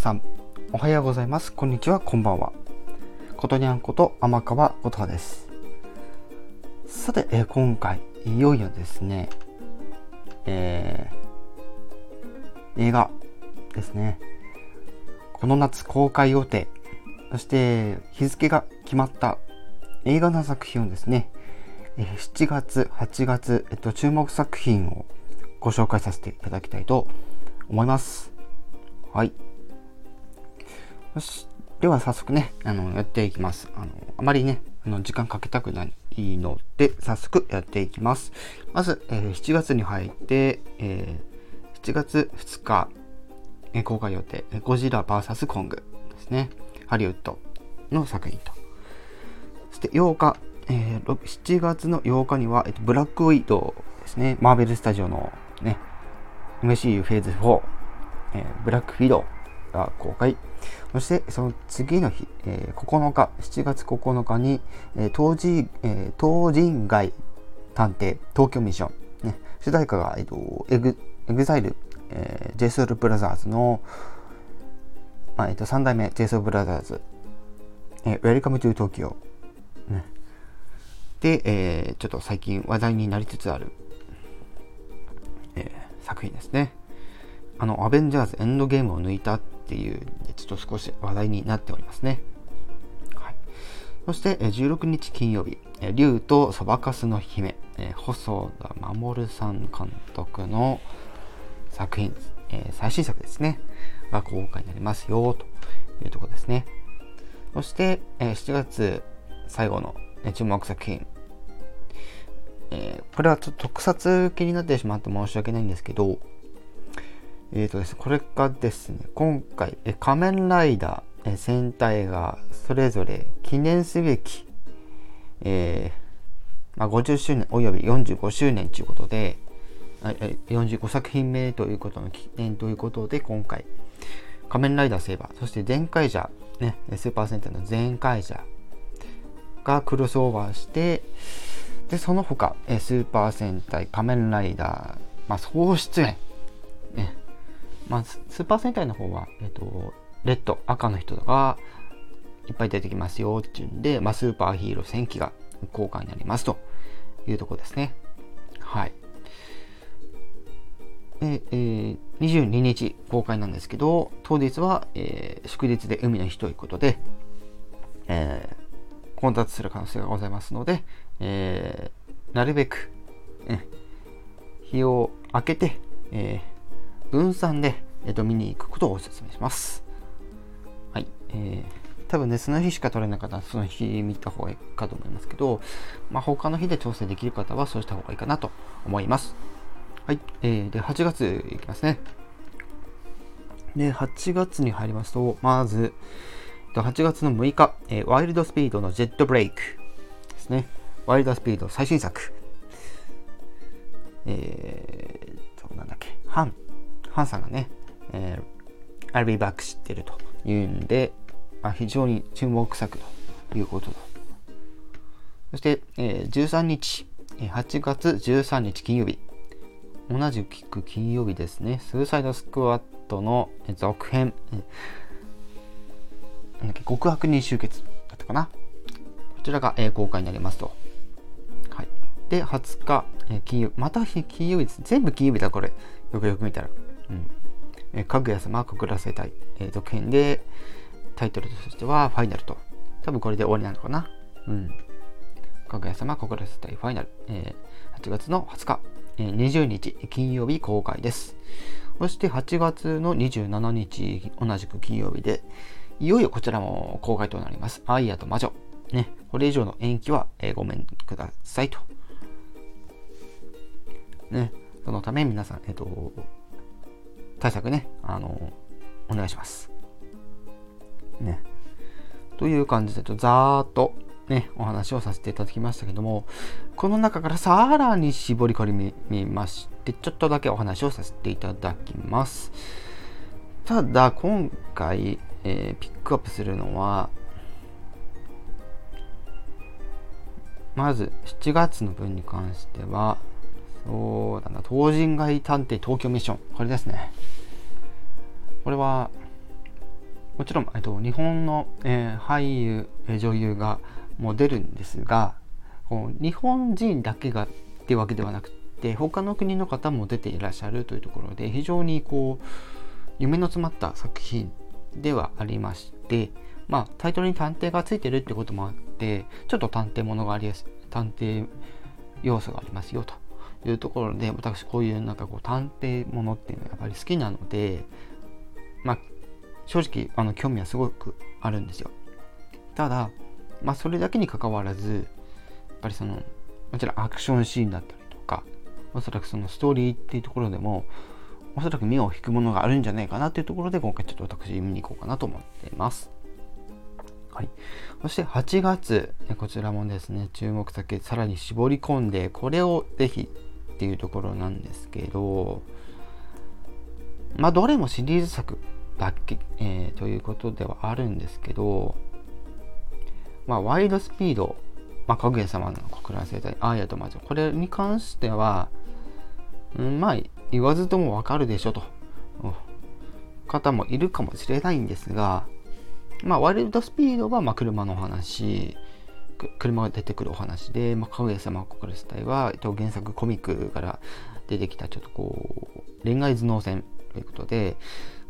さん、おはようございます。こんにちは、こんばんは。ことにゃんこと天川琴葉です。さて、え、今回、いよいよですね、えー、映画ですね。この夏公開予定、そして日付が決まった映画の作品をですね、7月、8月、えっと、注目作品をご紹介させていただきたいと思います。はい。よし。では早速ね、あの、やっていきます。あの、あまりね、あの、時間かけたくないので、早速やっていきます。まず、えー、7月に入って、えー、7月2日、えー、公開予定、ゴジラ VS コングですね。ハリウッドの作品と。そして8日、えー、7月の8日には、えっと、ブラックウィドウですね。マーベルスタジオのね、MCU フェーズ4、えー、ブラックウィドウが公開。そして、その次の日、えー、9日、7月9日に、えー、唐人、えー、唐人街探偵東京ミッション。ね、主題歌が、えっ、ー、と、エグ、エグザイル、えー、 J SOUL BROTHER の、まあ、えっ、ー、と、3代目 j s o u l b r o t h e r えー、Welcome to Tokyo。ね。で、えー、ちょっと最近話題になりつつある、えー、作品ですね。あの、アベンジャーズエンドゲームを抜いたっていう、ちょっと少し話題になっておりますね。はい、そして、16日金曜日、竜とそばかすの姫、細田守さん監督の作品、最新作ですね、が公開になりますよ、というところですね。そして、7月最後の注目作品、え、これはちょっと特撮気になってしまって申し訳ないんですけど、えっ、ー、とですね、これがですね、今回、え仮面ライダー、え戦隊がそれぞれ記念すべき、えー、まあ、50周年および45周年ということで、45作品目ということの記念ということで、今回、仮面ライダーセーバー、そして全開者、ね、スーパー戦隊の全開者がクロスオーバーして、で、その他、スーパー戦隊、仮面ライダー、まあ、総出演、ね、まあ、スーパー戦隊の方は、えっ、と、レッド、赤の人がいっぱい出てきますよっていうんで、まあ、スーパーヒーロー戦記が公開になりますというとこですね。はい。えー、22日公開なんですけど、当日は、えー、祝日で海の日ということで、えー、混雑する可能性がございますので、えー、なるべく、え日を明けて、え、分散で、えー、と見に行くことをお勧めします。はい。えー、多分ね、その日しか取れなかったらその日見た方がいいかと思いますけど、まあ、他の日で調整できる方はそうした方がいいかなと思います。はい。えー、で、8月いきますね。で、8月に入りますと、まず、8月の6日、えー、ワイルドスピードのジェットブレイクですね。ワイルドスピード最新作。えーと、なんだっけ、ハン、ハンさんがね、えー、I'll be back 知ってるというんで、あ、非常に注目作ということだ。そして、えー、13日、8月13日金曜日、同じく聞く金曜日ですね、スーサイドスクワットの続編、なんだっけ極悪人集結だったかな。こちらが、えー、公開になりますと。で、20日、えー、金曜日また金曜日です。全部金曜日だ、これ。よくよく見たら。うん。かぐや様告らせたい、えー、続編で、タイトルとしては、ファイナルと。多分これで終わりなのかな。うん。かぐや様告らせたい、ファイナル。えー、8月の20日、えー、20日、金曜日公開です。そして8月の27日、同じく金曜日で、いよいよこちらも公開となります。アイアと魔女。ね、これ以上の延期は、えー、ごめんくださいとね、そのため皆さん、えっと、対策ね、あの、お願いします。ね。という感じで、ざーっとね、お話をさせていただきましたけども、この中からさらに絞り込みまして、ちょっとだけお話をさせていただきます。ただ、今回、えー、ピックアップするのは、まず7月の分に関しては、そうだ、東人街探偵東京ミッション。これですね。これは、もちろん、えっと、日本の、えー、俳優、女優がもう出るんですがこう日本人だけがっていうわけではなくて他の国の方も出ていらっしゃるというところで非常にこう夢の詰まった作品ではありましてまあタイトルに探偵がついてるってこともあってちょっと探偵ものがありやす探偵要素がありますよというところで私こういうなんかこう探偵ものっていうのはやっぱり好きなのでまあ正直あの興味はすごくあるんですよただまあそれだけにかかわらずやっぱりそのもちろんアクションシーンだったりとかおそらくそのストーリーっていうところでもおそらく目を引くものがあるんじゃないかなっていうところで今回ちょっと私見に行こうかなと思っています。はい、そして8月こちらもですね注目先さらに絞り込んでこれをぜひっていうところなんですけどまあどれもシリーズ作だけ、えー、ということではあるんですけどまあワイドスピード、まあ、かぐや様の国乱生態アーヤと魔女これに関しては、うん、まあ言わずともわかるでしょと。方もいるかもしれないんですがまあワイルドスピードはま車の話。車が出てくるお話で、まあ、かぐや様国スタイは、えっと、原作コミックから出てきたちょっとこう恋愛頭脳戦ということで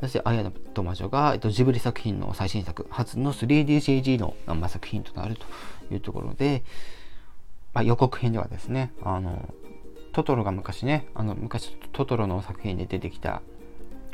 そして「あやと魔女が」えっと、ジブリ作品の最新作初の 3DCG の、まあ、作品となるというところで、まあ、予告編ではですねあのトトロが昔ねあの昔トトロの作品で出てきた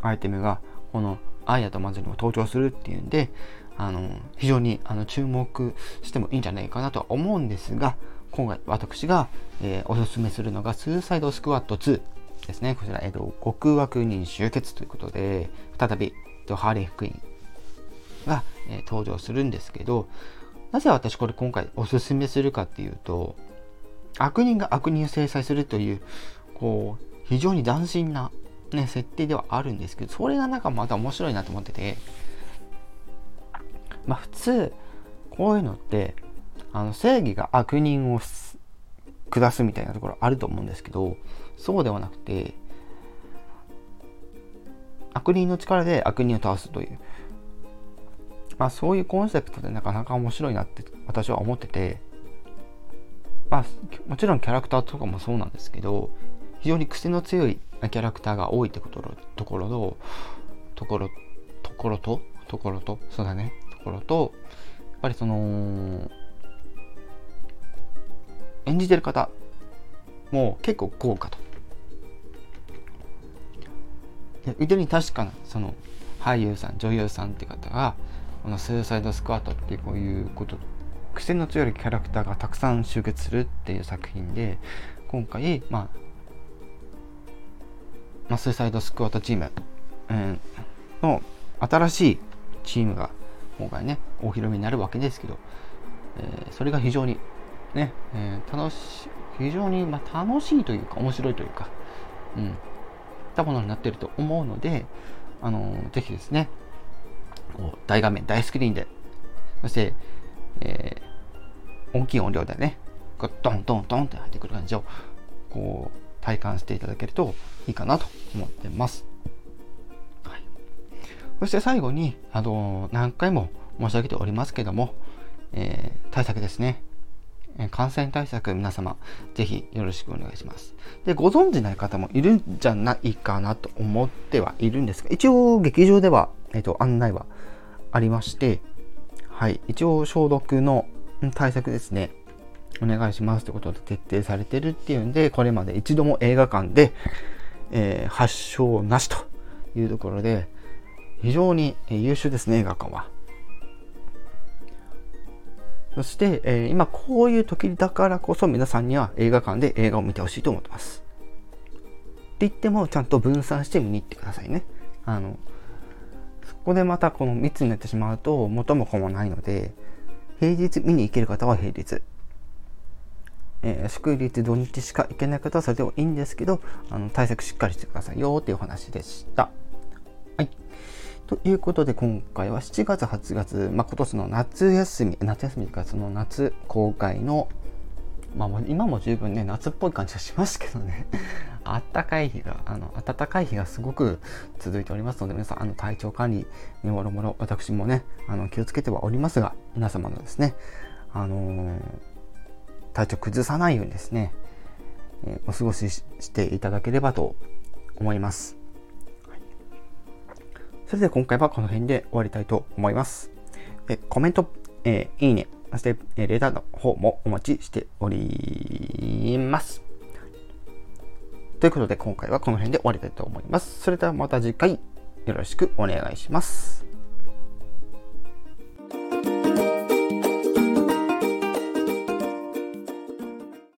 アイテムがこの「アーヤと魔女」にも登場するっていうんであの非常にあの注目してもいいんじゃないかなとは思うんですが今回私が、えー、おすすめするのがスーサイドスクワット2ですね。こちら、えーと、極悪人集結ということで再び、えー、ハーレー福音が、えー、登場するんですけどなぜ私これ今回おすすめするかっていうと悪人が悪人を制裁するというこう非常に斬新な、ね、設定ではあるんですけどそれがなんかまた面白いなと思っててまあ普通こういうのってあの正義が悪人を下すみたいなところあると思うんですけどそうではなくて悪人の力で悪人を倒すという。まあそういうコンセプトでなかなか面白いなって私は思っててまあもちろんキャラクターとかもそうなんですけど非常に癖の強いキャラクターが多いってことところとところところとところとそうだね。ころとやっぱりその演じてる方も結構豪華と。非常に確かなその俳優さん女優さんって方がこの「スーサイドスクワット」ってこういうこと癖の強いキャラクターがたくさん集結するっていう作品で今回、まあ、まあ、スーサイドスクワットチーム、うん、の新しいチームが今回ねお披露目になるわけですけど、えー、それが非常にね、えー、楽し非常に、まあ、楽しいというか面白いというか、うん、たものになっていると思うので、あのー、ぜひですねこう大画面大スクリーンでそして、えー、大きい音量でねこうドンドンドンって入ってくる感じをこう体感していただけるといいかなと思ってます。そして最後に、あの何回も申し上げておりますけども、えー、対策ですね。感染対策皆様ぜひよろしくお願いします。で、ご存知ない方もいるんじゃないかなと思ってはいるんですが、一応劇場では、えっ、と、案内はありまして、はい、一応消毒の対策ですね。お願いしますということで徹底されてるっていうんで、これまで一度も映画館で、えー、発症なしというところで、非常に優秀ですね、映画館は。そして、えー、今こういう時だからこそ皆さんには映画館で映画を見てほしいと思ってます。って言ってもちゃんと分散して見に行ってくださいね。あの、そこでまたこの密になってしまうと元も子もないので、平日見に行ける方は平日。えー、祝日土日しか行けない方はそれでもいいんですけど、あの対策しっかりしてくださいよっていうお話でした。ということで今回は7月8月、まあ、今年の夏休み夏休みというかその夏公開のまあ、今も十分ね夏っぽい感じはしますけどね。あったかい日があの暖かい日がすごく続いておりますので皆さんあの体調管理ねもろもろ私もねあの気をつけてはおりますが皆様のですねあのー、体調崩さないようにですね、えー、お過ごししていただければと思います、それでは今回はこの辺で終わりたいと思いますえコメント、えー、いいねそして、えレターの方もお待ちしております。ということで今回はこの辺で終わりたいと思います。それではまた次回よろしくお願いします。